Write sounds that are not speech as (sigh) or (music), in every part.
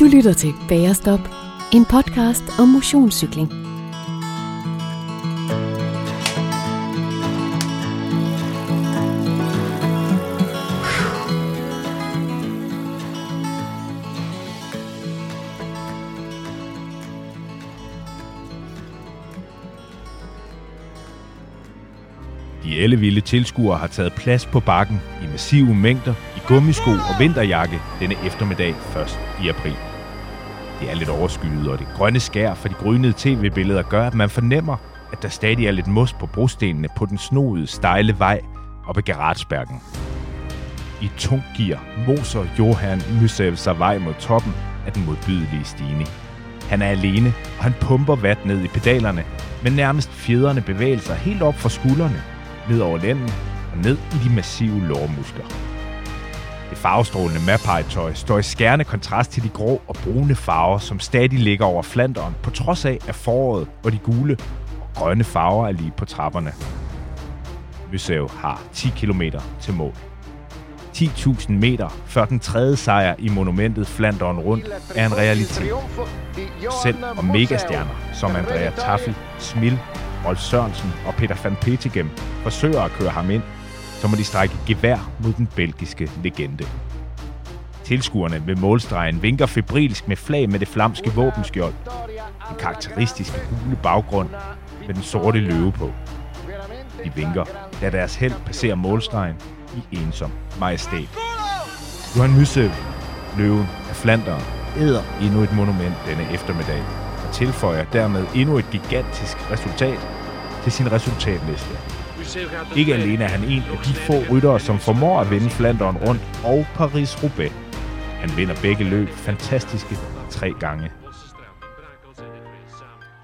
Du lytter til Bagerstop, en podcast om motionscykling. Ellevilde tilskuere har taget plads på bakken i massive mængder i gummisko og vinterjakke denne eftermiddag 1. i april. Det er lidt overskyet, og det grønne skær fra de grønnede tv-billeder gør, at man fornemmer, at der stadig er lidt mos på brostenene på den snoede, stejle vej op ad Geratsbergen. I tung gear moser Johan Mysev sig vej mod toppen af den modbydelige stigning. Han er alene, og han pumper vat ned i pedalerne, men nærmest fjederne bevægelser helt op fra skuldrene, ned over lænden og ned i de massive lårmuskler. Det farvestrålende Mapei-tøj står i skærende kontrast til de grå og brune farver, som stadig ligger over flanderen, på trods af, at foråret og de gule og grønne farver er lige på trapperne. Museo har 10 km til mål. 10.000 meter før den tredje sejr i monumentet Flanderen rundt er en realitet. Selv om megastjerner som Andrea Taffel, Smil, Rolf Sørensen og Peter van Petegem forsøger at køre ham ind, så må de strække gevær mod den belgiske legende. Tilskuerne ved målstregen vinker febrilsk med flag med det flamske våbenskjold. Den karakteristiske gule baggrund med den sorte løve på. De vinker, da deres held passerer målstregen i ensom majestæt. Johan Mysev, løven af Flanderen, æder endnu et monument denne eftermiddag tilføjer dermed endnu et gigantisk resultat til sin resultatliste. Ikke alene er han en af de få ryttere, som formår at vinde Flanderen rundt og Paris-Roubaix. Han vinder begge løb fantastiske tre gange.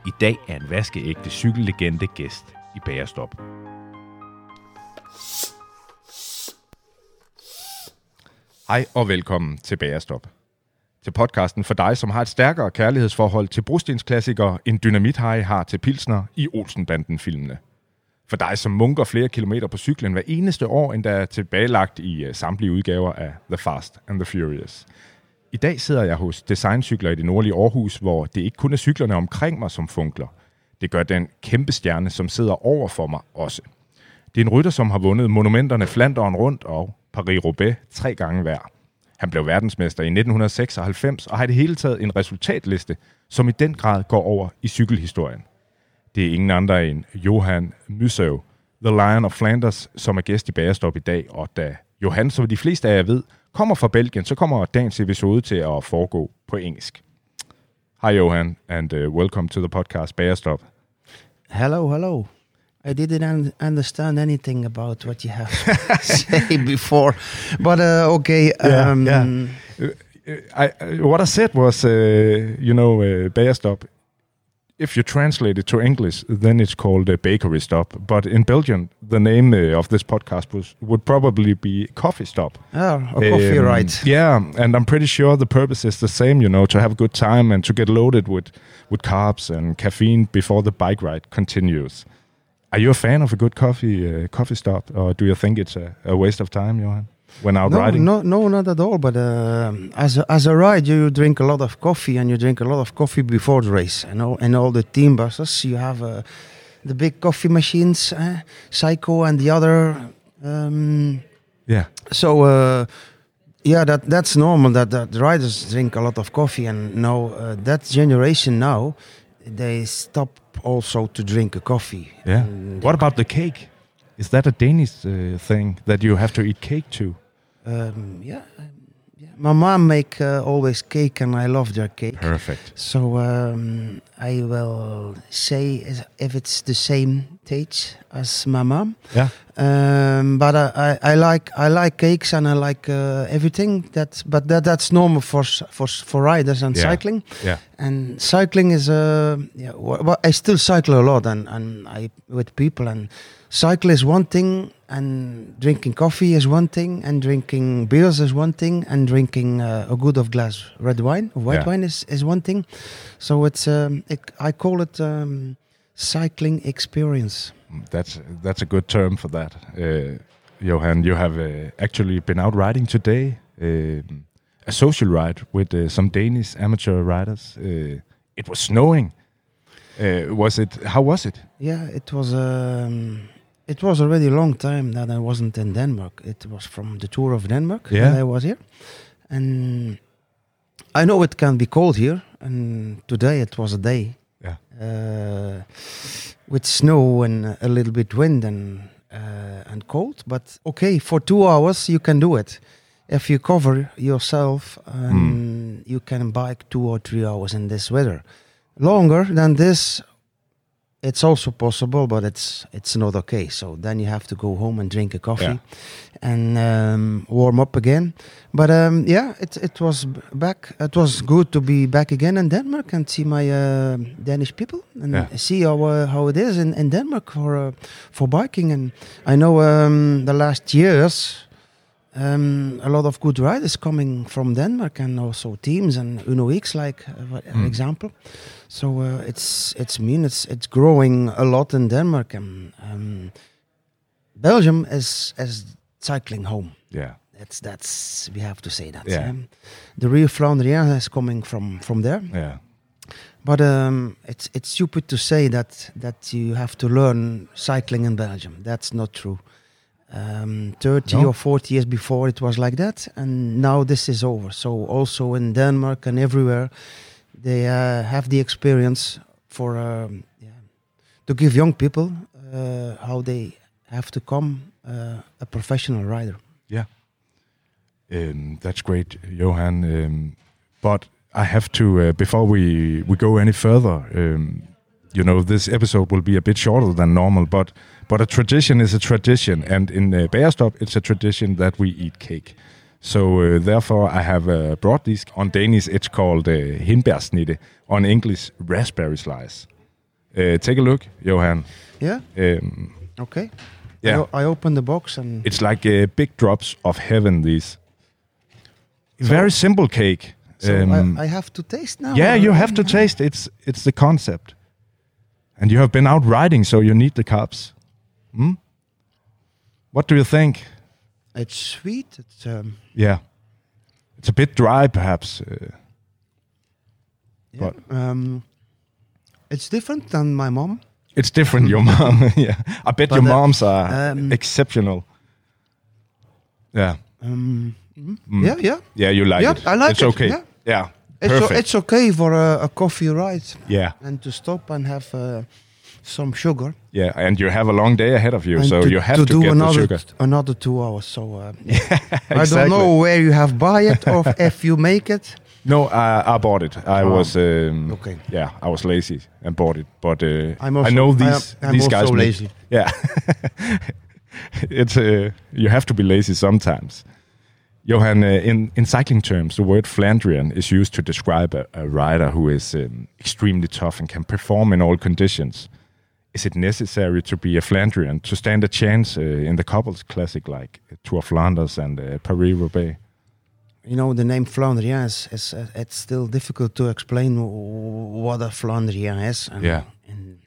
I dag er en vaskeægte cykellegende gæst i Bagerstop. Hej og velkommen til Bagerstop. Til podcasten for dig, som har et stærkere kærlighedsforhold til brostensklassikere, end Dynamit High har til Pilsner i Olsenbanden-filmene. For dig, som munker flere kilometer på cyklen hver eneste år, end der er tilbagelagt i øh, samtlige udgaver af The Fast and the Furious. I dag sidder jeg hos Designcykler i det nordlige Aarhus, hvor det ikke kun er cyklerne omkring mig, som funkler. Det gør den kæmpe stjerne, som sidder over for mig også. Det er en rytter, som har vundet monumenterne Flanderen rundt og Paris-Roubaix tre gange hver. Han blev verdensmester i 1996 og har i det hele taget en resultatliste, som i den grad går over i cykelhistorien. Det er ingen andre end Johan Musev, The Lion of Flanders, som er gæst i Bagerstop i dag. Og da Johan, som de fleste af jer ved, kommer fra Belgien, så kommer dagens episode til at foregå på engelsk. Hi Johan, and uh, welcome to the podcast Bagerstop. Hello, hello. I didn't un- understand anything about what you have (laughs) say before, but uh, okay. Yeah, um, yeah. I, I, what I said was, uh, you know, uh, Bagerstop. If you translate it to English, then it's called a bakery stop. But in Belgium, the name uh, of this podcast was would probably be coffee stop. Oh, a coffee Um, right. Yeah, and I'm pretty sure the purpose is the same. You know, to have a good time and to get loaded with with carbs and caffeine before the bike ride continues. Are you a fan of a good coffee uh, coffee stop, or do you think it's a, a waste of time, Johan, when out No, riding? no, no, not at all. But uh, as a, as a ride, you drink a lot of coffee, and you drink a lot of coffee before the race. And all, and all the team buses, you have uh, the big coffee machines, uh, Saeco, and the other. Um, Yeah. so uh, yeah, that that's normal. That, that the riders drink a lot of coffee, and now uh, that generation now, they stop also to drink a coffee. Yeah. What about the cake? Is that a Danish uh, thing that you have to eat cake too? Um, yeah, um, yeah. My mom make uh, always cake, and I love their cake. Perfect. So um, I will say if it's the same taste as my mom. Yeah. Um, but I, I, I like I like cakes and I like uh, everything that but that that's normal for for for riders and Yeah. cycling Yeah. and cycling is uh, yeah wha- I still cycle a lot and and I with people and cycle is one thing and drinking coffee is one thing and drinking beers is one thing and drinking uh, a good of glass red wine white Yeah. wine is, is one thing so it's um, it, I call it um, cycling experience That's that's a good term for that. Uh, Johan, you have uh, actually been out riding today. Um a social ride with uh, some Danish amateur riders. Uh, it was snowing. Uh, was it? How was it? Yeah, it was. Um, it was already a long time that I wasn't in Denmark. It was from the tour of Denmark Yeah. that I was here, and I know it can be cold here. And today it was a day. Uh, with snow and a little bit wind and uh, and cold. But okay, for two hours you can do it. If you cover yourself, and you can bike two or three hours in this weather. Longer than this, it's also possible, but it's it's not okay. So then you have to go home and drink a coffee, Yeah. and um, warm up again. But um, yeah, it it was back. It was good to be back again in Denmark and see my uh, Danish people and Yeah. see how uh, how it is in, in Denmark for uh, for biking. And I know um, the last years. Um, a lot of good riders coming from Denmark and also teams and Uno X like uh, an Mm. example. So uh, it's it's mean it's it's growing a lot in Denmark and um, Belgium is is cycling home. Yeah. That's that's we have to say that. Yeah. Um, the real Flandrien is coming from from there, Yeah. but um, it's it's stupid to say that that you have to learn cycling in Belgium. That's not true. Um, Thirty No? or forty years before it was like that, and now this is over. So also in Denmark and everywhere, they uh, have the experience for um, yeah, to give young people uh, how they have to come uh, a professional rider. Yeah. Um, that's great, Johan. Um, but I have to uh, before we we go any further. You know, this episode will be a bit shorter than normal, but but a tradition is a tradition, and in uh, Bagerstop, it's a tradition that we eat cake. So uh, therefore, I have uh, brought these on Danish. It's called uh, hindbærsnitte, on English raspberry slice. Uh, take a look, Johan. Yeah. Um, Okay. yeah, I, o- I opened the box and it's like uh, big drops of heaven. These very simple cake. so Um, I, I have to taste now. yeah, you have to (laughs) taste. It's it's the concept, and you have been out riding, so you need the carbs. Hmm? What do you think? It's sweet. It's um, Yeah, it's a bit dry, perhaps. Uh, yeah. um, it's different than my mom. it's different. Your (laughs) mom, (laughs) yeah. I bet But, your uh, moms are um, exceptional. Yeah, Um. Mm. Yeah, yeah. yeah. You like Yeah, it. I like it's it, okay. yeah. yeah. It's, it's okay for a, a coffee ride yeah, and to stop and have uh, some sugar. yeah. And you have a long day ahead of you, and so to, you have to, to, do get another the sugar. another two hours. So uh, (laughs) yeah. I don't know where you have buy it or (laughs) if you make it. No, I, I bought it. I Oh, was um, okay. Yeah, I was lazy and bought it. But uh, also- I know I am- these these guys make- lazy. (laughs) Yeah, it's uh, you have to be lazy sometimes. Johan, uh, in in cycling terms, the word Flandrian is used to describe a, a rider who is um, extremely tough and can perform in all conditions. Is it necessary to be a Flandrian to stand a chance uh, in the cobbles classic like Tour of Flanders and uh, Paris Roubaix? You know, the name Flandrien is, is uh, it's still difficult to explain w- what a Flandrien is. And, Yeah. And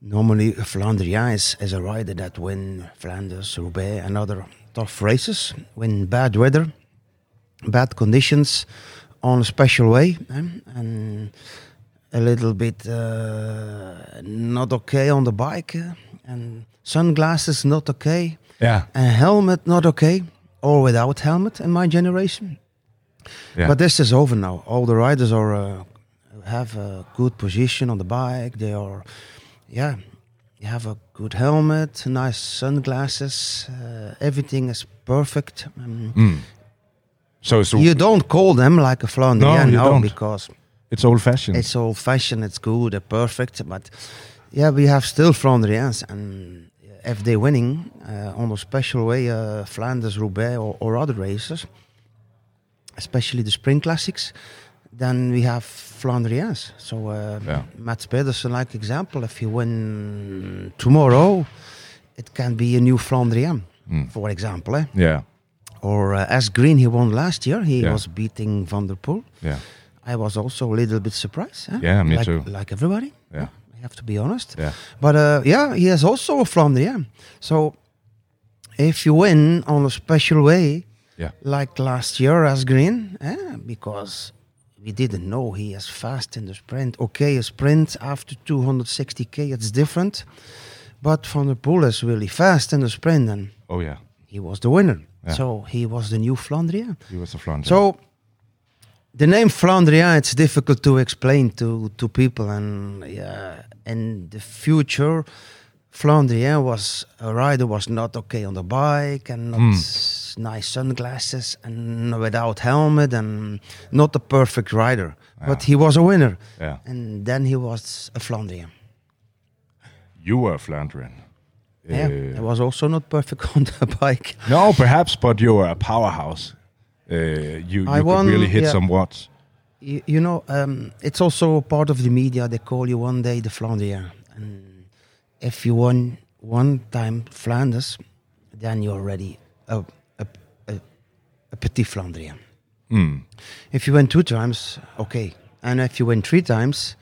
normally, a Flandrien is, is a rider that wins Flanders, Roubaix, and other tough races, when bad weather, bad conditions, on a special way, eh, and a little bit uh, not okay on the bike, uh, and sunglasses not okay, Yeah, a helmet not okay, or without helmet in my generation. yeah, But this is over now. All the riders are uh, have a good position on the bike. They are, yeah, you have a good helmet, nice sunglasses. Uh, everything is perfect. Um, Mm. So, so you don't call them like a Flandrian, no, don't. because it's old fashioned. it's old fashioned. It's good, perfect. But yeah, we have still Flandrians, and if they're winning uh, on a special way, uh, Flanders, Roubaix, or, or other races, especially the spring classics, then we have Flandrians. So uh, Yeah. Mads Pedersen, like example, if he win tomorrow, it can be a new Flandrian, Mm. for example. Eh? yeah, Or uh, Asgreen, he won last year. He Yeah. was beating Van der Poel. yeah, I was also a little bit surprised. eh? Yeah, me like, too. Like everybody. yeah, I have to be honest. yeah. But uh, yeah, he is also a Flandrian. So if you win on a special way, Yeah. like last year Asgreen, eh, because we didn't know he is fast in the sprint. Okay, a sprint after 260k, it's different. But Van der Poel is really fast in the sprint, and Oh yeah, he was the winner. Yeah. So he was the new Flandria. he was a Flanders. So the name Flandria, it's difficult to explain to, to people. And yeah, in the future, Flandria was a rider was not okay on the bike and not Hmm. Nice sunglasses and without helmet and not a perfect rider. But he was a winner. yeah, And then he was a Flandrian. you were a Flandrian. Yeah, Uh, he was also not perfect (laughs) on the bike. No, perhaps, but you were a powerhouse. Uh, you I you won, could really hit yeah. some watts. you, you know, um, it's also part of the media. They call you one day the Flandrian, and if you won one time Flanders, then you're already a petit Flandrian. Mm. If you win two times, okay, and if you win three times,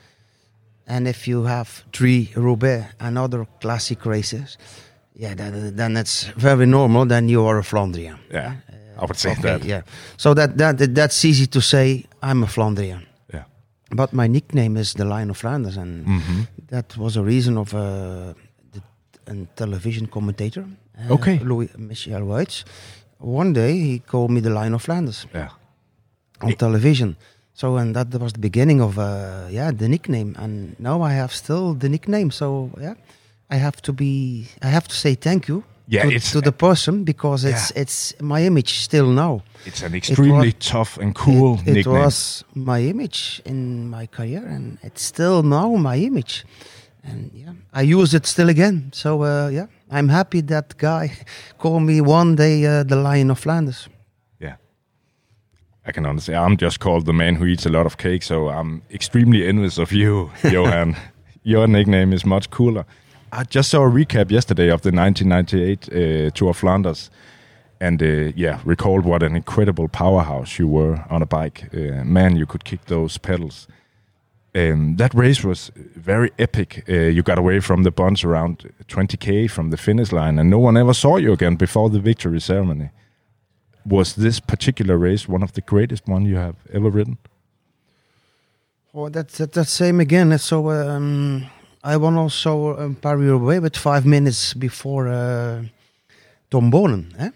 and if you have three Roubaix and other classic races, yeah, then, then it's very normal. Then you are a Flandrian. Yeah, I would say Okay, that. yeah. So that, that that that's easy to say. I'm a Flandrian. Yeah. But my nickname is the Lion of Flanders, and Mhm. that was a reason of uh, the, a television commentator, uh, Okay. Louis Michel Wuyts. One day he called me the Lion of Flanders Yeah. on television. So and that was the beginning of uh, yeah the nickname, and now I have still the nickname. So yeah, I have to be I have to say thank you Yeah, to, it's- to the person because it's Yeah. it's my image still now. It's an extremely tough and cool it, it nickname. was my image in my career, and it's still now my image. And yeah, I use it still again. So uh, yeah, I'm happy that guy called me one day uh, the Lion of Flanders. Yeah. I can understand. I'm just called the man who eats a lot of cake, so I'm extremely envious of you, (laughs) Johan. Your nickname is much cooler. I just saw a recap yesterday of the 1998 uh, Tour of Flanders, and uh, yeah, recalled what an incredible powerhouse you were on a bike. Uh, man, you could kick those pedals. Um, that race was very epic. Uh, you got away from the bunch around 20k from the finish line, and no one ever saw you again before the victory ceremony was this particular race one of the greatest one you have ever ridden? Oh, that's that, that's same again. So um, I won also um, Paris away with five minutes before uh, Tom Boonen, eh?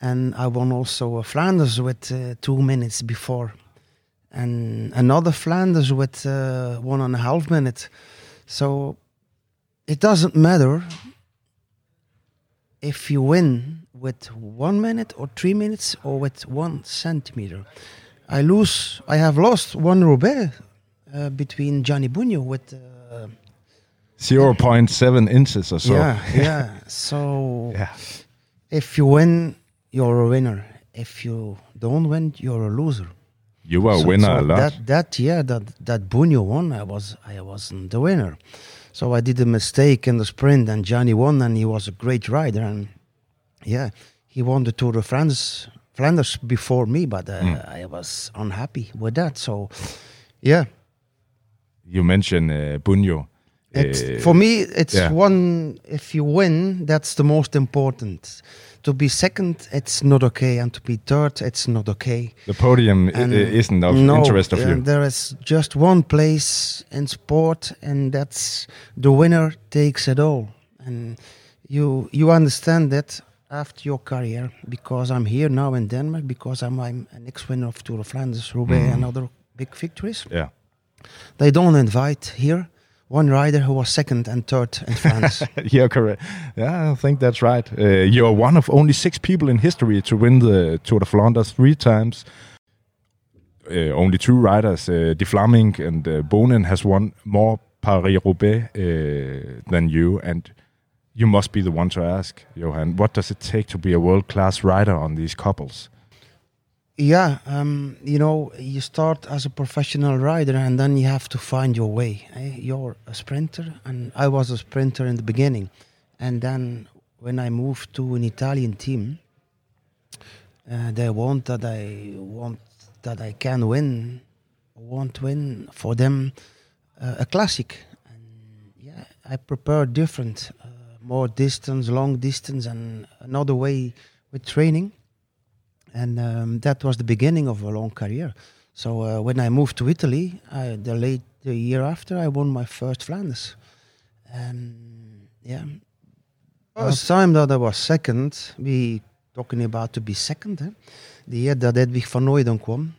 and I won also uh, Flanders with uh, two minutes before, and another Flanders with uh, one and a half minute. So it doesn't matter if you win with one minute or three minutes or with one centimeter. I lose. I have lost one Roubaix uh, between Gianni Bugno with. Uh, 0.7 inches or so. Yeah, (laughs) yeah. So Yeah. if you win, you're a winner. If you don't win, you're a loser. You were a So- winner so a lot. That that year that that Bugno won, I was I wasn't the winner. So I did a mistake in the sprint, and Johnny won, and he was a great rider, and yeah, he won the Tour de France Flanders before me, but uh, Mm. I was unhappy with that. So yeah, you mentioned uh, Bugno. it's, Uh, for me, it's yeah. one. If you win, that's the most important. To be second, it's not okay, and to be third, it's not okay. the podium isn't of no, interest of you. and There is just one place in sport, and that's the winner takes it all. And you you understand that after your career, because I'm here now in Denmark, because I'm, I'm an ex-winner of Tour of Flanders, Roubaix, Mhm. and other big victories. Yeah. They don't invite here one rider who was second and third in (laughs) France. You're correct. Yeah, I think that's right. Uh, you're one of only six people in history to win the Tour de Flanders three times. Uh, only two riders, uh, De Vlaeminck and uh, Boonen, has won more Paris-Roubaix uh, than you. And you must be the one to ask, Johan, what does it take to be a world-class rider on these cobbles? Yeah, um, you know, you start as a professional rider and then you have to find your way. eh? You're a sprinter, and I was a sprinter in the beginning. And then when I moved to an Italian team, uh, they want that I want that I can win, want win for them uh, a classic. And yeah, I prepare different, uh, more distance, long distance, and another way with training and um, that was the beginning of a long career. So uh, when I moved to Italy, I, the late the year after, I won my first Flanders. Um, yeah, first time that I was second, we talking about to be second. Hè? The year that Edwig Van Hooydonck kwam,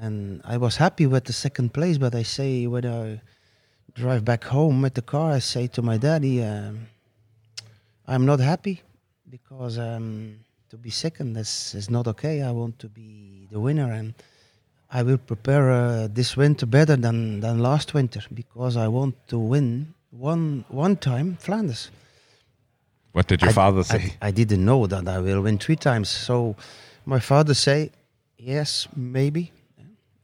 and I was happy with the second place. But I say when I drive back home with the car, I say to my daddy, um, "I'm not happy because um, to be second is is not okay. I want to be the winner and." I will prepare uh, this winter better than, than last winter because I want to win one one time Flanders. What did your I, father say? I, didn't know that I will win three times. So my father say, yes, maybe,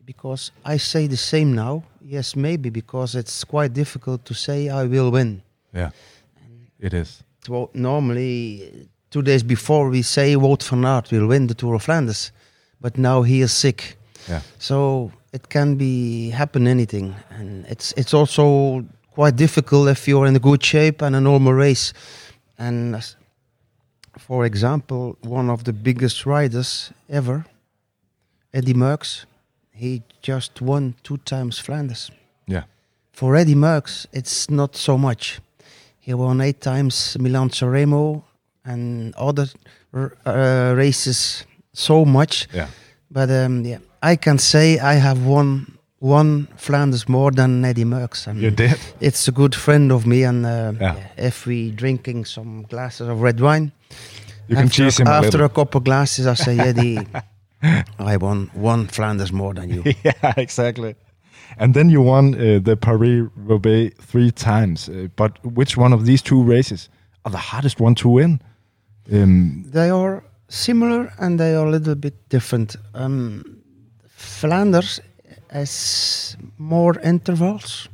because I say the same now. Yes, maybe, because it's quite difficult to say I will win. yeah, it is. So normally, two days before we say Wout van Aert will win the Tour of Flanders, but now he is sick. Yeah, So it can be happen anything, and it's it's also quite difficult if you're in a good shape and a normal race. And for example, one of the biggest riders ever, Eddie Merckx, he just won two times Flanders. yeah, For Eddie Merckx, it's not so much. He won eight times Milan Sanremo and other r- uh, races so much. yeah. But um, yeah, I can say I have won one Flanders more than Eddie Merckx. And You did. It's a good friend of me, and uh, Yeah. if we drinking some glasses of red wine, You can after, him a after little. a couple glasses, I say, Eddie, (laughs) I won one Flanders more than you. (laughs) yeah, exactly. And then you won uh, the Paris Roubaix three times. Uh, but which one of these two races are the hardest one to win? Um, They are similar and they are a little bit different. Um, Flanders has more intervals.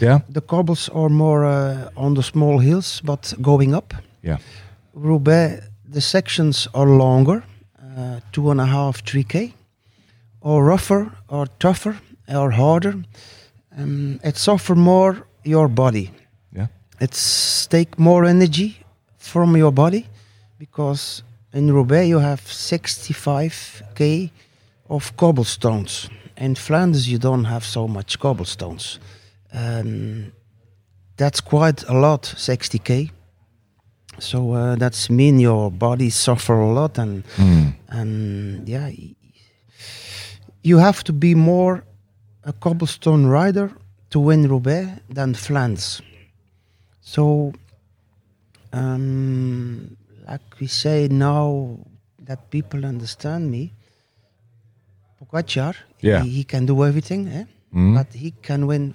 yeah, The cobbles are more uh, on the small hills, but going up. yeah, Roubaix, the sections are longer, uh, two and a half, three k, or rougher, or tougher, or harder. Um, it's offer more your body. yeah, It's take more energy from your body because in Roubaix you have 65k of cobblestones. In Flanders you don't have so much cobblestones. Um, that's quite a lot, 60k. So uh, that's mean your body suffer a lot and Mm. and yeah, you have to be more a cobblestone rider to win Roubaix than Flanders. So, um, like we say now that people understand me, Pogacar, Yeah. he, he can do everything, eh? Mm. but he can win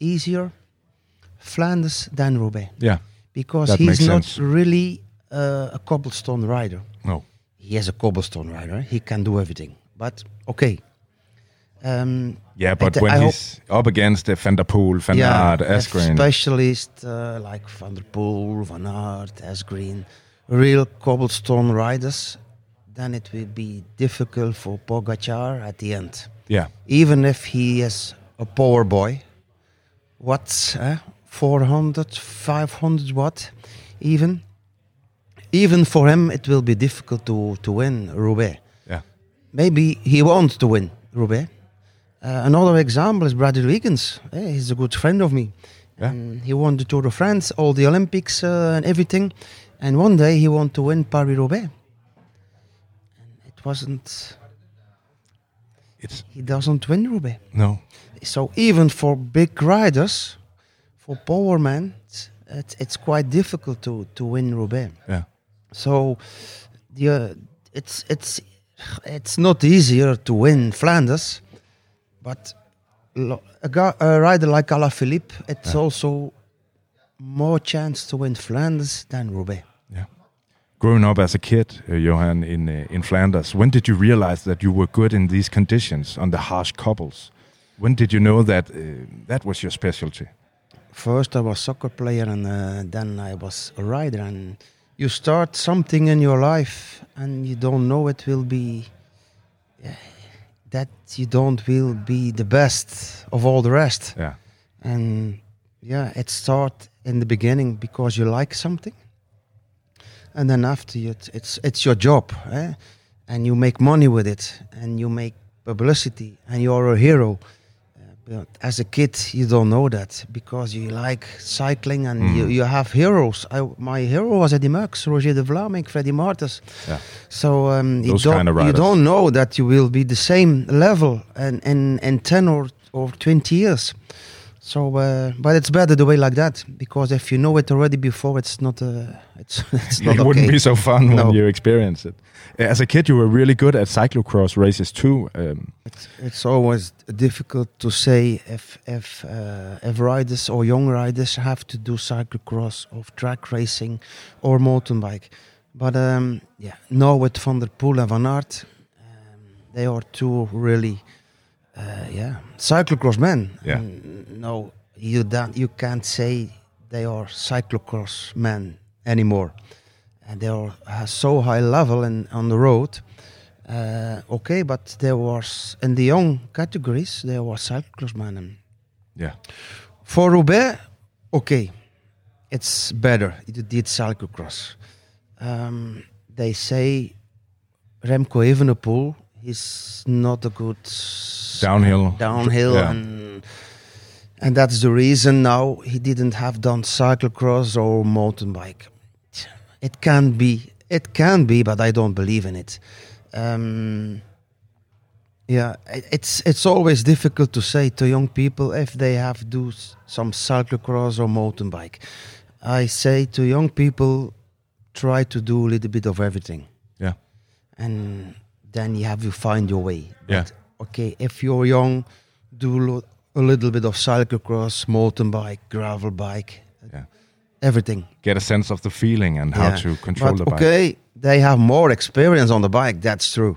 easier Flanders than Roubaix yeah. because he's not sense. really uh, a cobblestone rider. No. He is a cobblestone rider. He can do everything. But okay. Um, Yeah, but when I he's up against the Van der Poel, Van Aert, Asgreen, specialist uh, like Van der Poel, Van Aert, Asgreen, real cobblestone riders, then it will be difficult for Pogacar at the end. yeah, Even if he is a power boy, what, eh, 400, 500 watt, even, even for him it will be difficult to, to win Roubaix. yeah, Maybe he wants to win Roubaix. Uh, another example is Bradley Wiggins. Eh, he's a good friend of me. Yeah. And he won the Tour de France, all the Olympics uh, and everything. And one day he wanted to win Paris Roubaix. And it wasn't, it's he doesn't win Roubaix. no, So even for big riders, for power men, it's, it's quite difficult to, to win Roubaix. yeah, So the uh, it's it's it's not easier to win Flanders, but a, guy, a rider like Alaphilippe, it's also more chance to win Flanders than Roubaix. yeah. Growing up as a kid, uh, Johan, in uh, in Flanders, when did you realize that you were good in these conditions on the harsh cobbles? When did you know that uh, that was your specialty? First, I was soccer player, and uh, then I was a rider. And you start something in your life, and you don't know it will be yeah, that you don't will be the best of all the rest. Yeah, and yeah it start in the beginning because you like something and then after you, it's it's, it's your job, eh? and you make money with it, and you make publicity, and you're a hero. But as a kid, you don't know that because you like cycling and you, you have heroes. I, my hero was Eddie Merckx, Roger De Vlaeminck, Freddy Maertens. Yeah. So um, you don't you don't know that you will be the same level in in, in ten or or twenty years. So, uh, but it's better the way like that because if you know it already before, it's not uh, it's (laughs) it's not it okay. wouldn't be so fun No. when you experience it. As a kid, you were really good at cyclocross races too. Um, It's, it's always difficult to say if if uh, if riders or young riders have to do cyclocross or track racing or mountain bike. But um, yeah, now with Van der Poel and Van Aert, um, they are two really uh, yeah cyclocross men. Yeah. No, you don't you can't say they are cyclocross men anymore, and they are uh, so high level and on the road. Uh, okay, but there was in the young categories there was cyclocross men. And yeah, for Roubaix, okay, it's better. You did cyclocross. Um, they say Remco Evenepoel is not a good downhill. downhill Yeah. and and that's the reason now he didn't have done cyclocross or mountain bike it can be it can be but i don't believe in it um, yeah it's it's always difficult to say to young people if they have do some cyclocross or mountain bike i say to young people try to do a little bit of everything Yeah. and then you have to find your way. Yeah. But, okay, if you're young, do lo- a little bit of cyclocross, mountain bike, gravel bike, Yeah. everything. Get a sense of the feeling and how Yeah. to control but the bike. okay, they have more experience on the bike. That's true.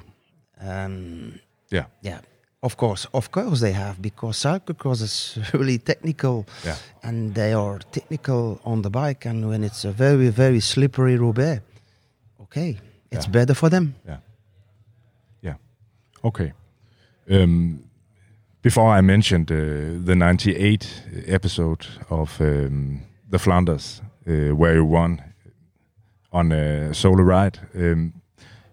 Um, Yeah, yeah, of course, of course they have because cyclocross is (laughs) really technical, yeah, and they are technical on the bike. And when it's a very very slippery Roubaix, okay, it's Yeah. better for them. yeah, yeah. Okay. Um, before I mentioned uh, the '98 episode of um, the Flanders, uh, where you won on a solo ride, um,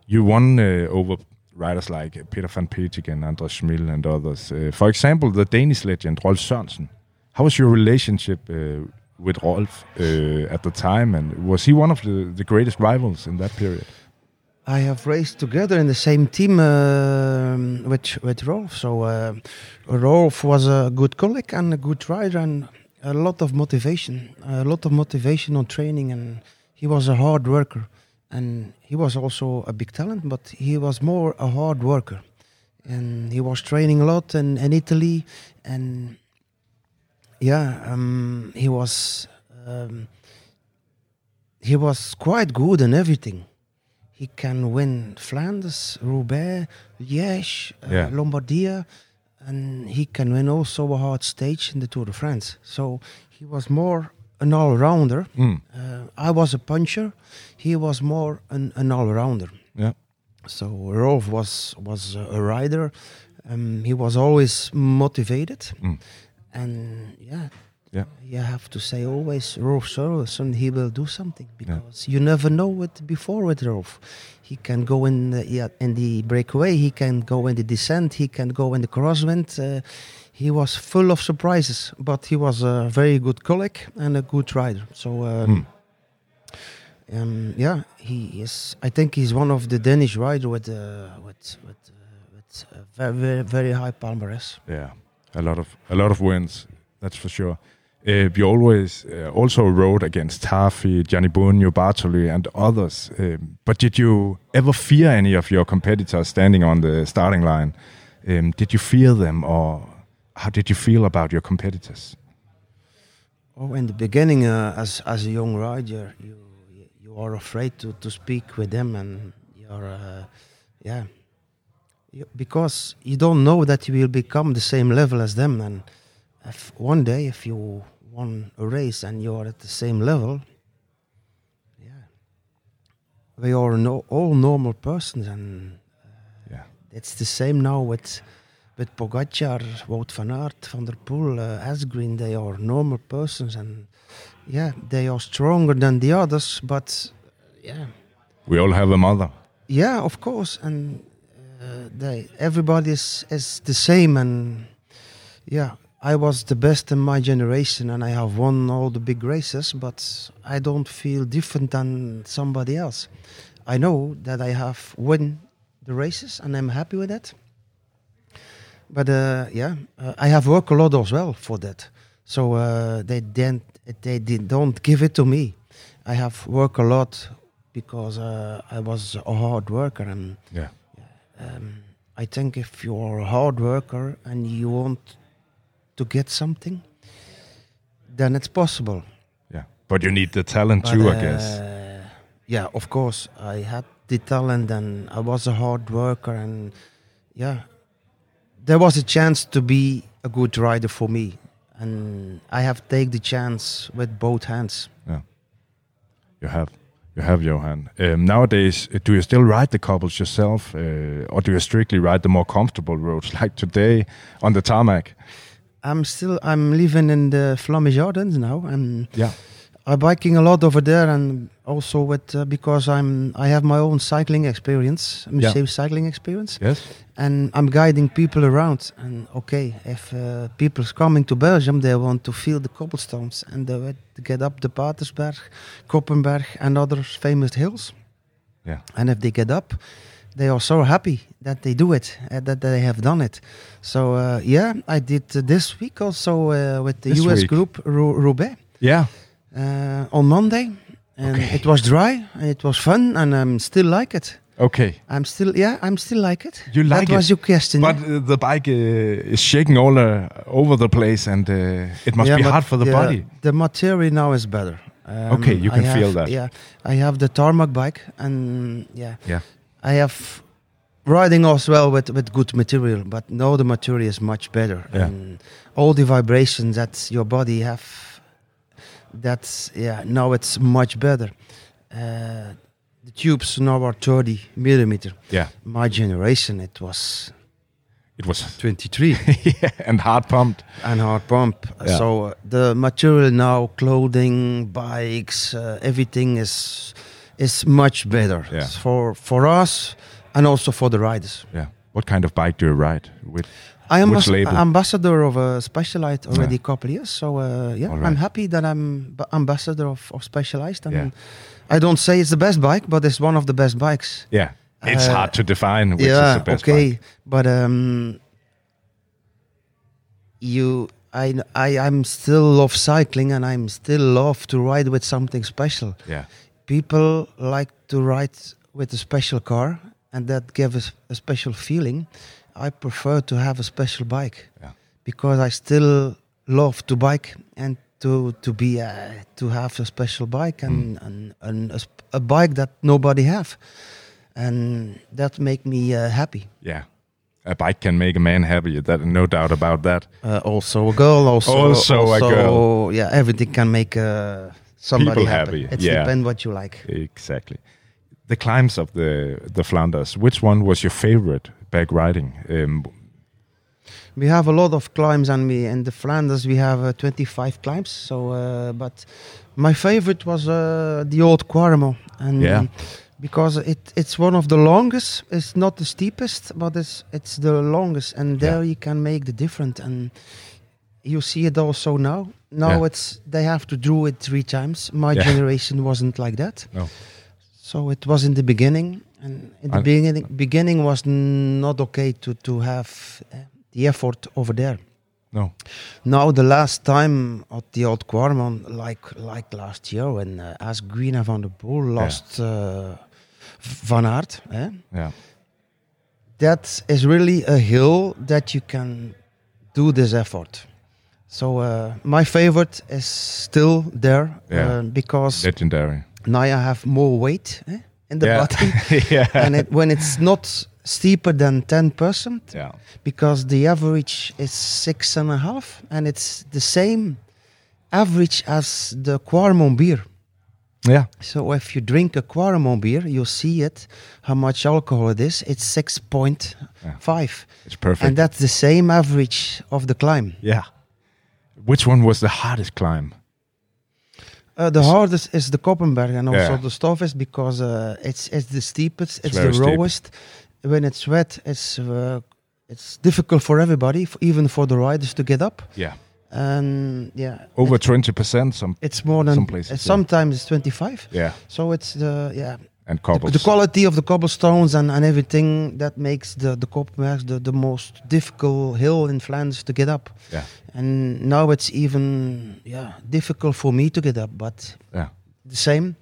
you won uh, over riders like Peter van Petegem, Andres Schmil, and others. For example, the Danish legend Rolf Sørensen. How was your relationship with Rolf at the time, and was he one of the, the greatest rivals in that period? I have raced together in the same team um with with Rolf. So uh, Rolf was a good colleague and a good rider, and a lot of motivation, a lot of motivation on training, and he was a hard worker. And he was also a big talent, but he was more a hard worker. And he was training a lot in, in Italy, and yeah, um, he was um, he was quite good in everything he can win Flanders, Roubaix, Liège, uh, Yeah. Lombardia, and he can win also a hard stage in the Tour de France. So he was more an all-rounder. Mm. Uh, I was a puncher. He was more an, an all-rounder. Yeah. So Rolf was was a rider. Um, he was always motivated, Mm. and yeah, Yeah. you have to say always Rolf Sørensen. He will do something because you never know it before with Rolf. He can go in the, yeah, in the breakaway. He can go in the descent. He can go in the crosswind. Uh, he was full of surprises, but he was a very good colleague and a good rider. So. Um, Mm. um, yeah, he is. I think he's one of the Danish rider with uh, with with uh, with a very very, very high palmarès. Yeah, a lot of a lot of wins. That's for sure. Uh, you always uh, also rode against Tafi, Gianni Bugno, Bartoli, and others. Um, but did you ever fear any of your competitors standing on the starting line? Um, did you fear them, or how did you feel about your competitors? Oh, in the beginning, uh, as as a young rider, you you are afraid to, to speak with them, and you're uh, yeah, you, because you don't know that you will become the same level as them. And if one day, if you won a race and you are at the same level, yeah, we are no, all normal persons, and Yeah, it's the same now with with Pogacar, Wout van Aert, Van der Poel, uh, Asgreen. They are normal persons, and yeah, they are stronger than the others. But yeah, We all have a mother. yeah, of course, and uh, they everybody is is the same, and yeah, I was the best in my generation, and I have won all the big races, but I don't feel different than somebody else. I know that I have won the races, and I'm happy with that. But uh, yeah, uh, I have worked a lot as well for that. So uh, they didn't they did, don't give it to me. I have worked a lot because uh, I was a hard worker, and Yeah. um, I think if you're a hard worker and you want to get something, then it's possible. Yeah. But you need the talent But, too, I uh, guess. Yeah, of course, I had the talent and I was a hard worker, and yeah, there was a chance to be a good rider for me, and I have taken the chance with both hands. Yeah, you have. You have Johan. Um, nowadays, uh, do you still ride the cobbles yourself, uh, or do you strictly ride the more comfortable roads, (laughs) like today on the tarmac? I'm still I'm living in the Flemish Ardennes now, and Yeah. I'm biking a lot over there, and also with uh, because I'm I have my own cycling experience, Mercedes cycling experience, Yes. and I'm guiding people around. And okay, if uh, people's coming to Belgium, they want to feel the cobblestones and they get up the Patersberg, Koppenberg, and other famous hills. Yeah. And if they get up, they are so happy that they do it, uh, that they have done it. So uh, yeah, I did uh, this week also uh, with the This US week? group Ru- Roubaix Yeah. uh, on Monday, and Okay. it was dry and it was fun, and I'm still like it. Okay. I'm still yeah, I'm still like it. You like that was your question. But uh, the bike uh, is shaking all uh, over the place, and uh, it must Yeah, be hard for the body. The material now is better. Um, Okay, you can have- feel that. Yeah, I have the tarmac bike, and yeah, Yeah. I have riding as well with with good material. But now the material is much better, Yeah. and all the vibrations that your body have, that's yeah. Now it's much better. Uh, the tubes now are 30 millimeter. Yeah. My generation, it was It was 23. (laughs) yeah, and hard pumped. and hard pump. Yeah. So uh, the material now, clothing, bikes, uh, everything is is much better Yeah. for for us and also for the riders. Yeah. What kind of bike do you ride with? I am Which label? ambassador of a Specialized already Yeah. a couple years, so uh, yeah, All I'm happy that I'm b- ambassador of, of Specialized. And Yeah. I don't say it's the best bike, but it's one of the best bikes. Yeah. It's Uh, hard to define which yeah, is the best okay, bike. but um, you, I, I, I'm still love cycling, and I'm still love to ride with something special. Yeah. People like to ride with a special car, and that gives us a special feeling. I prefer to have a special bike Yeah. because I still love to bike and to to be uh, to have a special bike and, Mm. and, and a, a bike that nobody have, and that make me uh, happy. Yeah. A bike can make a man happy. That no doubt about that. Uh, also a girl, also Also a girl. Yeah, everything can make uh, somebody People happy. happy, It yeah. depends what you like. Exactly. The climbs of the the Flanders. Which one was your favorite back riding? Um, We have a lot of climbs, and we in the Flanders we have uh, 25 climbs. So, uh, but my favorite was uh, the old Kwaremont, and Yeah. because it it's one of the longest. It's not the steepest, but it's it's the longest, and there Yeah. you can make the difference. And you see it also now. Now Yeah. it's they have to do it three times. My Yeah. generation wasn't like that. No. So it was in the beginning, and in the I- beginning, beginning was not okay to to have uh, the effort over there. no. Now the last time at the old Kwaremont, like like last year when uh, Asgreen van der Poel lost uh, Van Aert, eh? Yeah. that is really a hill that you can do this effort. So uh, my favorite is still there Yeah. uh, because Legendary. now I have more weight eh, in the yeah. bottom, (laughs) yeah. and it, when it's not steeper than ten percent, yeah. because the average is six and a half, and it's the same average as the Kwaremont beer. Yeah. So if you drink a Kwaremont beer, you see it how much alcohol it is. It's six point five, It's perfect. and that's the same average of the climb. yeah. Which one was the hardest climb? Uh, the hardest is the Koppenberg and also Yeah. the toughest because uh, it's it's the steepest, it's, very the steep. lowest. When it's wet, it's uh, it's difficult for everybody, f- even for the riders to get up. Yeah. And yeah, Over twenty percent. Some. it's more than some places, uh, yeah. sometimes it's twenty five. Yeah. So it's the yeah And the, cobbles. the quality of the cobblestones and, and everything that makes the the Koppenberg the, the most difficult hill in Flanders to get up. Yeah. And now it's even yeah difficult for me to get up, but Yeah. the same.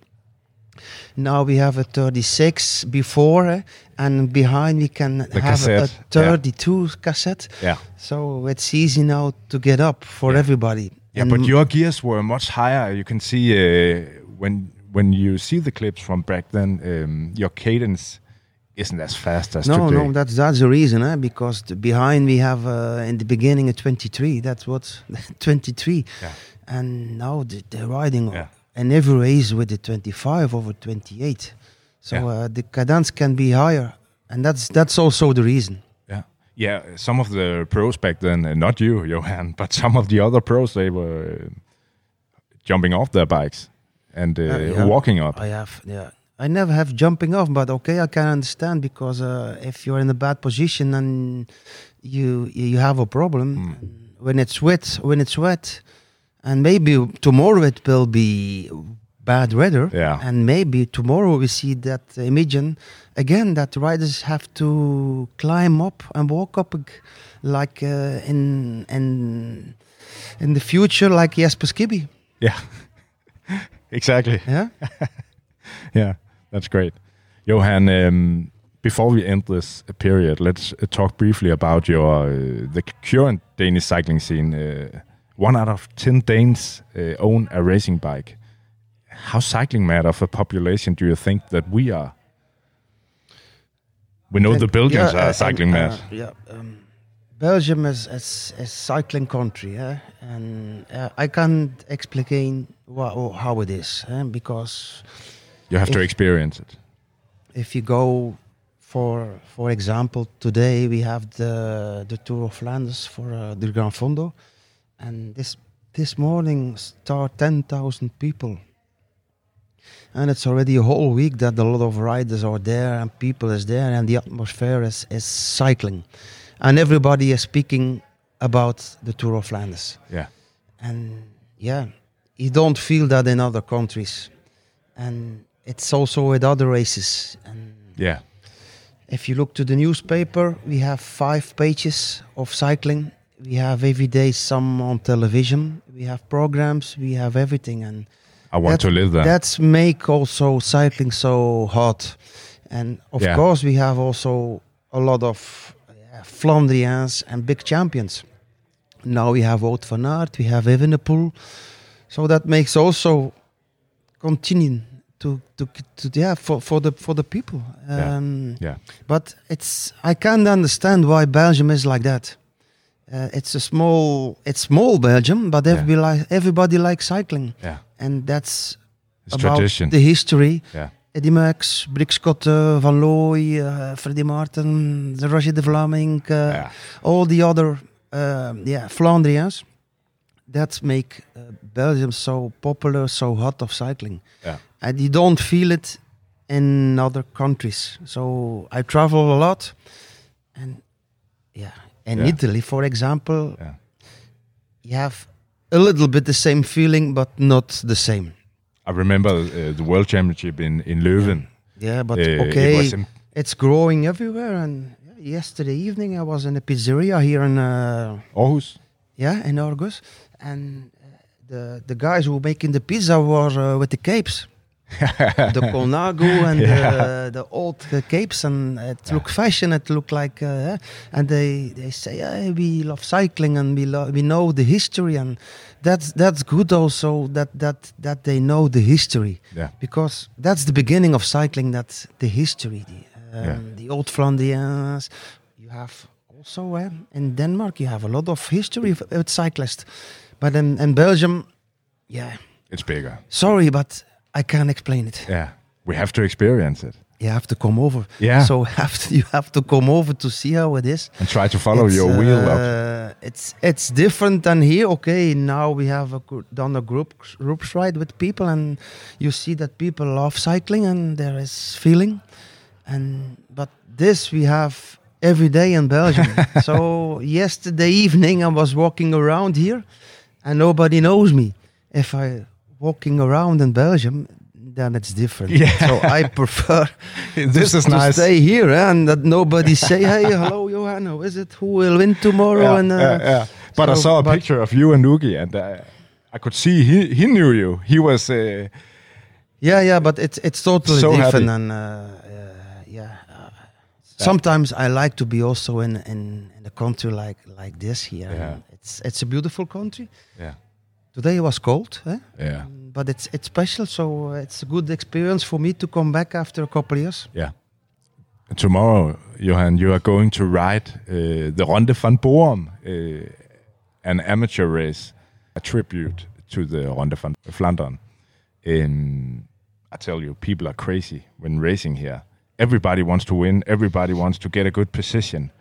Now we have a 36 before, eh, and behind we can The have a, a cassette, yeah. 32 cassette. Yeah. So it's easy now to get up for Yeah. everybody. Yeah, And but your gears were much higher. You can see uh, when when you see the clips from back then, um, your cadence isn't as fast as no, today. no, that's that's the reason, eh? Because the behind we have uh, in the beginning a 23. That's what (laughs) 23, Yeah. and now the, they're riding Yeah. in every race with the 25 over 28. So Yeah. uh, the cadence can be higher, and that's that's also the reason. Yeah, yeah. Some of the pros back then, uh, not you, Johan, (laughs) but some of the other pros, they were uh, jumping off their bikes and uh, yeah. walking up. I have, yeah. I never have jumping off, but okay, I can understand because uh, if you're in a bad position and you you have a problem Hmm. when it's wet, when it's wet, and maybe tomorrow it will be bad weather, Yeah. and maybe tomorrow we see that Imogen again that riders have to climb up and walk up like uh, in in in the future like Jesper Skibby, Yeah, (laughs) exactly. yeah. (laughs) Yeah, that's great. Johan, um, before we end this period, let's uh, talk briefly about your uh, the current Danish cycling scene. Uh, one out of ten Danes uh, own a racing bike. How cycling mad of a population do you think that we are? We know the Belgians yeah, are uh, cycling and, mad. uh, yeah, um, Belgium is is is cycling country, eh? and uh, I can't explain how it is, eh? because you have to experience it. if you go for for example today we have the the Tour of Flanders for uh, the Grand Fondo, and this this morning start ten thousand people. And it's already a whole week that a lot of riders are there and people is there and the atmosphere is, is cycling. And everybody is speaking about the Tour of Flanders. Yeah, And yeah, you don't feel that in other countries. And it's also with other races. And yeah, if you look to the newspaper, we have five pages of cycling. We have every day some on television. We have programs. We have everything. And I want That- to live that. that's make also cycling so hot. And of Yeah. course, we have also a lot of Flandrians and big champions. Now we have Wout van Aert, we have Evenepoel. So that makes also continuing to to, to yeah for, for the for the people. Yeah. Um, yeah, but it's I can't understand why Belgium is like that. Uh, it's a small it's small Belgium, but Yeah. everybody like everybody likes cycling, yeah. and that's It's about tradition. the history. yeah, Eddy Merckx, Briek Schotte, Van Looy, uh, Freddy Maertens, the Roger De Vlaeminck, yeah, all the other um, yeah Flandrians. That make uh, Belgium so popular, so hot of cycling, yeah. and you don't feel it in other countries. So I travel a lot, and yeah, in Yeah. Italy, for example, Yeah. you have a little bit the same feeling, but not the same. I remember uh, the World Championship in in Leuven. Yeah, but Uh, okay, it it's growing everywhere. And yesterday evening, I was in a pizzeria here in uh, Aarhus. yeah in Argus, and uh, the the guys who were making the pizza were uh, with the capes, (laughs) the Colnago and Yeah. the, the old uh, capes, and it looked fashion. It looked like, uh, yeah. and they they say, yeah, we love cycling and we lo- we know the history, and that's that's good also that that that they know the history Yeah, because that's the beginning of cycling. That's the history, the, um, Yeah. the old Flandrians. You have also uh, in Denmark. You have a lot of history with cyclists, but in, in Belgium, yeah. it's bigger. Sorry, but I can't explain it. Yeah, we have to experience it. you have to come over. Yeah. So (laughs) have to, you have to come over to see how it is. and try to follow It's, your wheel up. uh, It's it's different than here. Okay, now we have a, done a group groups ride with people, and you see that people love cycling, and there is feeling. And but this we have every day in Belgium. (laughs) so yesterday evening, I was walking around here, and nobody knows me. If I walking around in Belgium, then it's different. Yeah. So I prefer (laughs) this is to nice. stay here eh, and that nobody say, "Hey, hello, Johan. How is it? Who will win tomorrow?" Yeah, and uh, yeah, yeah. But I saw a picture of you and Nuki, and uh, I could see he he knew you. He was. Uh, yeah, yeah, but it's it's totally So different. happy. And uh, uh, yeah, sometimes I like to be also in in, in a country like like this here. Yeah. It's it's a beautiful country. yeah, Today was cold, eh? yeah, but it's it's special. So uh, it's a good experience for me to come back after a couple of years. yeah. Tomorrow, Johan, you are going to ride uh, the Ronde van Borum, uh, an amateur race, a tribute to the Ronde van Flandern. Um, I tell you, people are crazy when racing here. Everybody wants to win. Everybody wants to get a good position.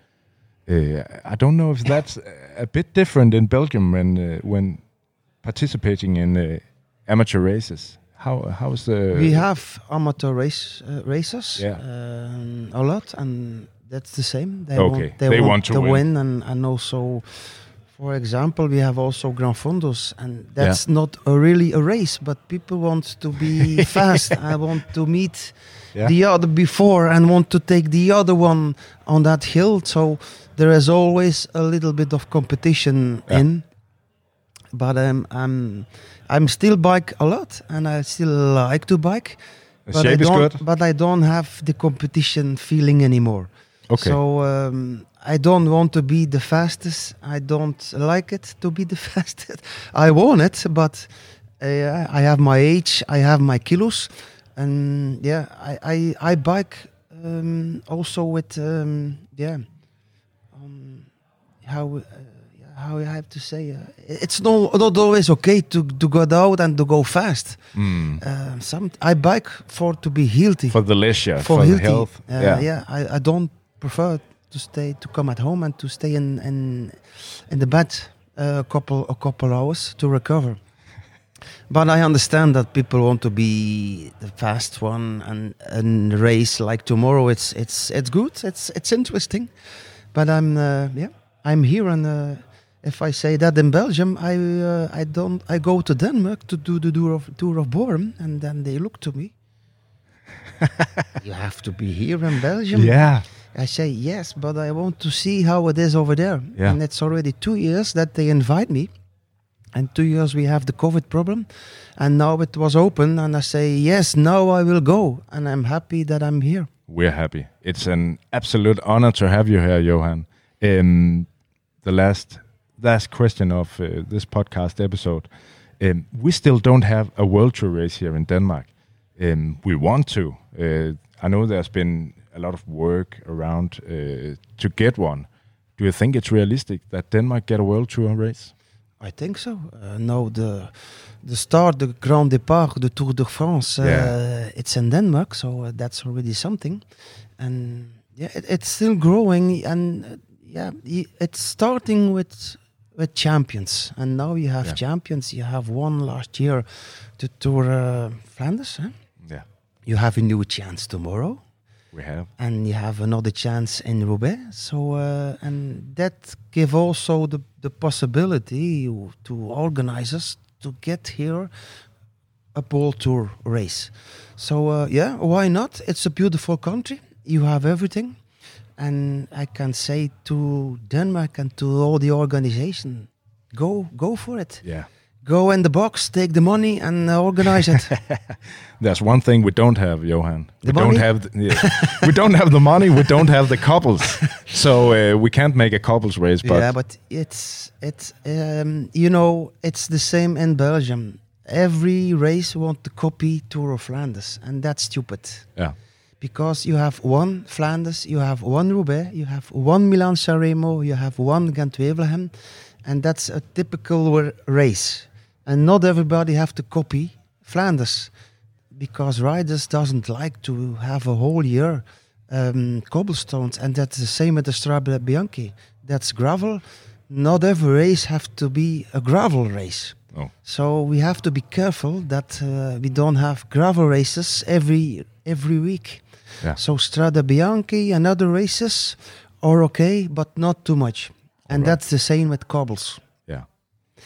Uh, I don't know if that's a bit different in Belgium when uh, when participating in uh, amateur races. How how's the we have amateur race uh, racers, Yeah. um, a lot, and that's the same. They Okay, want, they, they want, want to win. win, and, and also, for example, we have also Grand Fondos, and that's not a really a race, but people want to be (laughs) fast. I want to meet Yeah. the other before and want to take the other one on that hill. So there is always a little bit of competition Yeah. in. But um, I'm I'm still bike a lot, and I still like to bike. the But I don't, good? but I don't have the competition feeling anymore. Okay. So um, I don't want to be the fastest. I don't like it to be the (laughs) fastest. I want it, but uh, I have my age. I have my kilos, and yeah, I I, I bike um, also with um, yeah. Um, how uh, how I have to say uh, it's no, not always okay to to go out and to go fast. Mm. Uh, some I bike for to be healthy For the leisure, for, for, the healthy. health. Uh, yeah. yeah, I, I don't prefer to stay to come at home and to stay in in, in the bed a couple a couple hours to recover. (laughs) But I understand that people want to be the fast one and and race like tomorrow. It's it's it's good. It's it's interesting. But I'm uh, yeah I'm here and. If I say that in Belgium, I uh, I don't I go to Denmark to do the tour of tour of Borum, and then they look to me. (laughs) you have to be here in Belgium. Yeah. I say yes, but I want to see how it is over there. Yeah. And it's already two years that they invite me. And two years we have the COVID problem. And now it was open and I say, yes, now I will go. And I'm happy that I'm here. We're happy. It's an absolute honor to have you here, Johan. Um, the last last question of uh, this podcast episode. Um, we still don't have a world tour race here in Denmark. Um, we want to. Uh, I know there's been a lot of work around uh, to get one. Do you think it's realistic that Denmark get a world tour race? I think so. Uh, now the the start, the Grand Départ, the Tour de France, uh, Yeah. it's in Denmark, so uh, that's already something. And yeah, it, it's still growing, and uh, yeah, it's starting with with champions, and now you have Yeah. champions. You have won last year to Tour uh, Flanders. Huh? Yeah, You have a new chance tomorrow we have. and you have another chance in Roubaix. So uh, and that give also the the possibility to organizers to get here a world tour race. So uh, yeah, why not? It's a beautiful country. You have everything, and I can say to Denmark and to all the organization, go go for it. Yeah. Go in the box, take the money, and uh, organize it. (laughs) There's one thing we don't have, Johan. The we don't money? have the, yeah. (laughs) we don't have the money. We don't have the cobbles, (laughs) so uh, we can't make a cobbles race. But, yeah, but it's it's um, you know it's the same in Belgium. Every race want to copy Tour of Flanders, and that's stupid yeah, because you have one Flanders, you have one Roubaix, you have one Milan Sanremo, you have one Ghent-Wevelgem, and that's a typical race. And not everybody have to copy Flanders. because riders doesn't like to have a whole year um, cobblestones, and that's the same with the Strade Bianche. That's gravel. Not every race have to be a gravel race. Oh. So we have to be careful that uh, we don't have gravel races every every week. Yeah. So Strade Bianche and other races are okay, but not too much. And Alright. that's the same with cobbles. Yeah.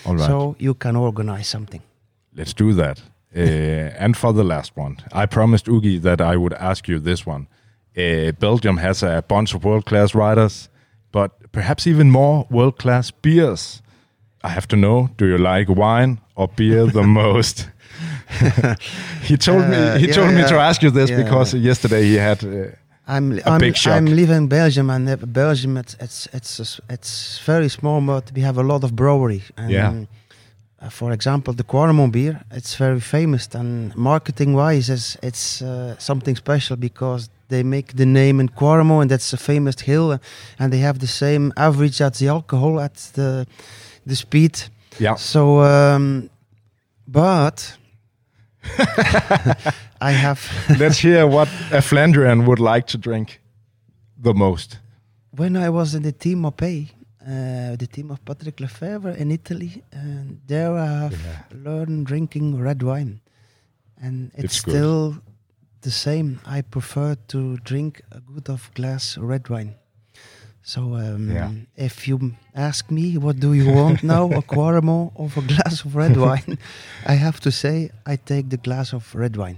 All right. So you can organize something. Let's do that. Uh, and for the last one, I promised Ugi that I would ask you this one. Uh, Belgium has a bunch of world class riders, but perhaps even more world class beers. I have to know do you like wine or beer the (laughs) most? (laughs) he told me Uh, he yeah, told me to ask you this because yesterday he had uh, I'm A I'm, big shock. I'm living in Belgium, and uh, Belgium it's it's it's it's very small, but we have a lot of brewery. And, Yeah. for example, the Kwaremont beer, it's very famous, and marketing-wise, it's it's uh, something special because they make the name in Kwaremont, and that's a famous hill, and they have the same average as the alcohol at the the speed. yeah So, um, but (laughs) I have. (laughs) let's hear what a Flandrian would like to drink the most. when I was in the team of A, uh, the team of Patrick Lefevere in Italy, and there I have learned drinking red wine, and it's, It's still the same. I prefer to drink a good of glass red wine. So um, Yeah. if you ask me what do you want now, a Kwaremont or a glass of red (laughs) wine, I have to say I take the glass of red wine.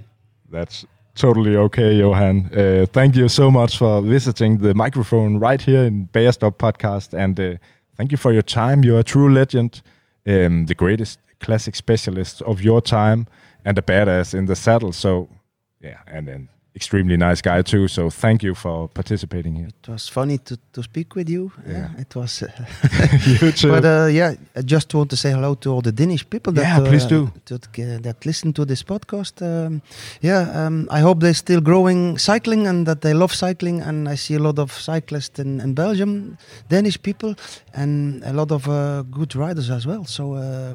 That's totally okay, Johan. Uh, thank you so much for visiting the microphone right here in Bayerstop podcast, and uh, thank you for your time. You're a true legend, um, the greatest classic specialist of your time, and a badass in the saddle. So, yeah, and an extremely nice guy too. So, thank you for participating here. It was funny to, to speak with you. Yeah. it was. Uh, (laughs) you too. But uh, yeah, I just want to say hello to all the Danish people that Yeah, please uh, do. that, uh, that listen to this podcast. Um, yeah, um, I hope they're still growing cycling and that they love cycling. And I see a lot of cyclists in, in Belgium, Danish people, and a lot of uh, good riders as well. So uh,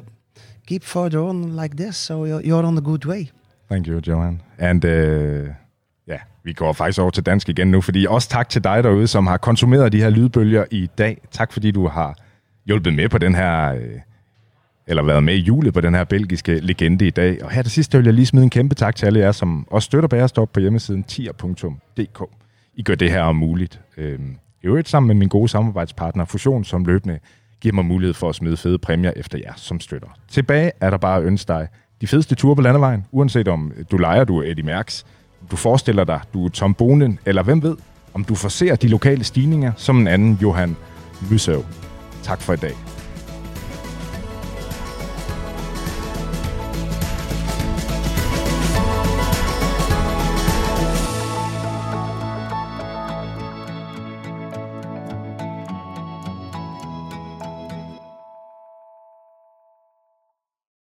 keep further on like this. So you're, you're on the good way. Thank you, Johan. And uh, ja, vi går faktisk over til dansk igen nu, fordi også tak til dig derude, som har konsumeret de her lydbølger i dag. Tak fordi du har hjulpet med på den her, øh, eller været med i julet på den her belgiske legende i dag. Og her til sidst vil jeg lige smide en kæmpe tak til alle jer, som også støtter Bærestop på hjemmesiden tier.dk. I gør det her muligt. Øhm, I øvrigt sammen med min gode samarbejdspartner Fusion, som løbende giver mig mulighed for at smide fede præmier efter jer, som støtter. Tilbage er der bare at ønske dig de fedeste ture på landevejen, uanset om øh, du leger, du er Eddie Mærks, du forestiller dig, du er Tom eller hvem ved, om du forser de lokale stigninger som en anden Johan Lysøv. Tak for i dag.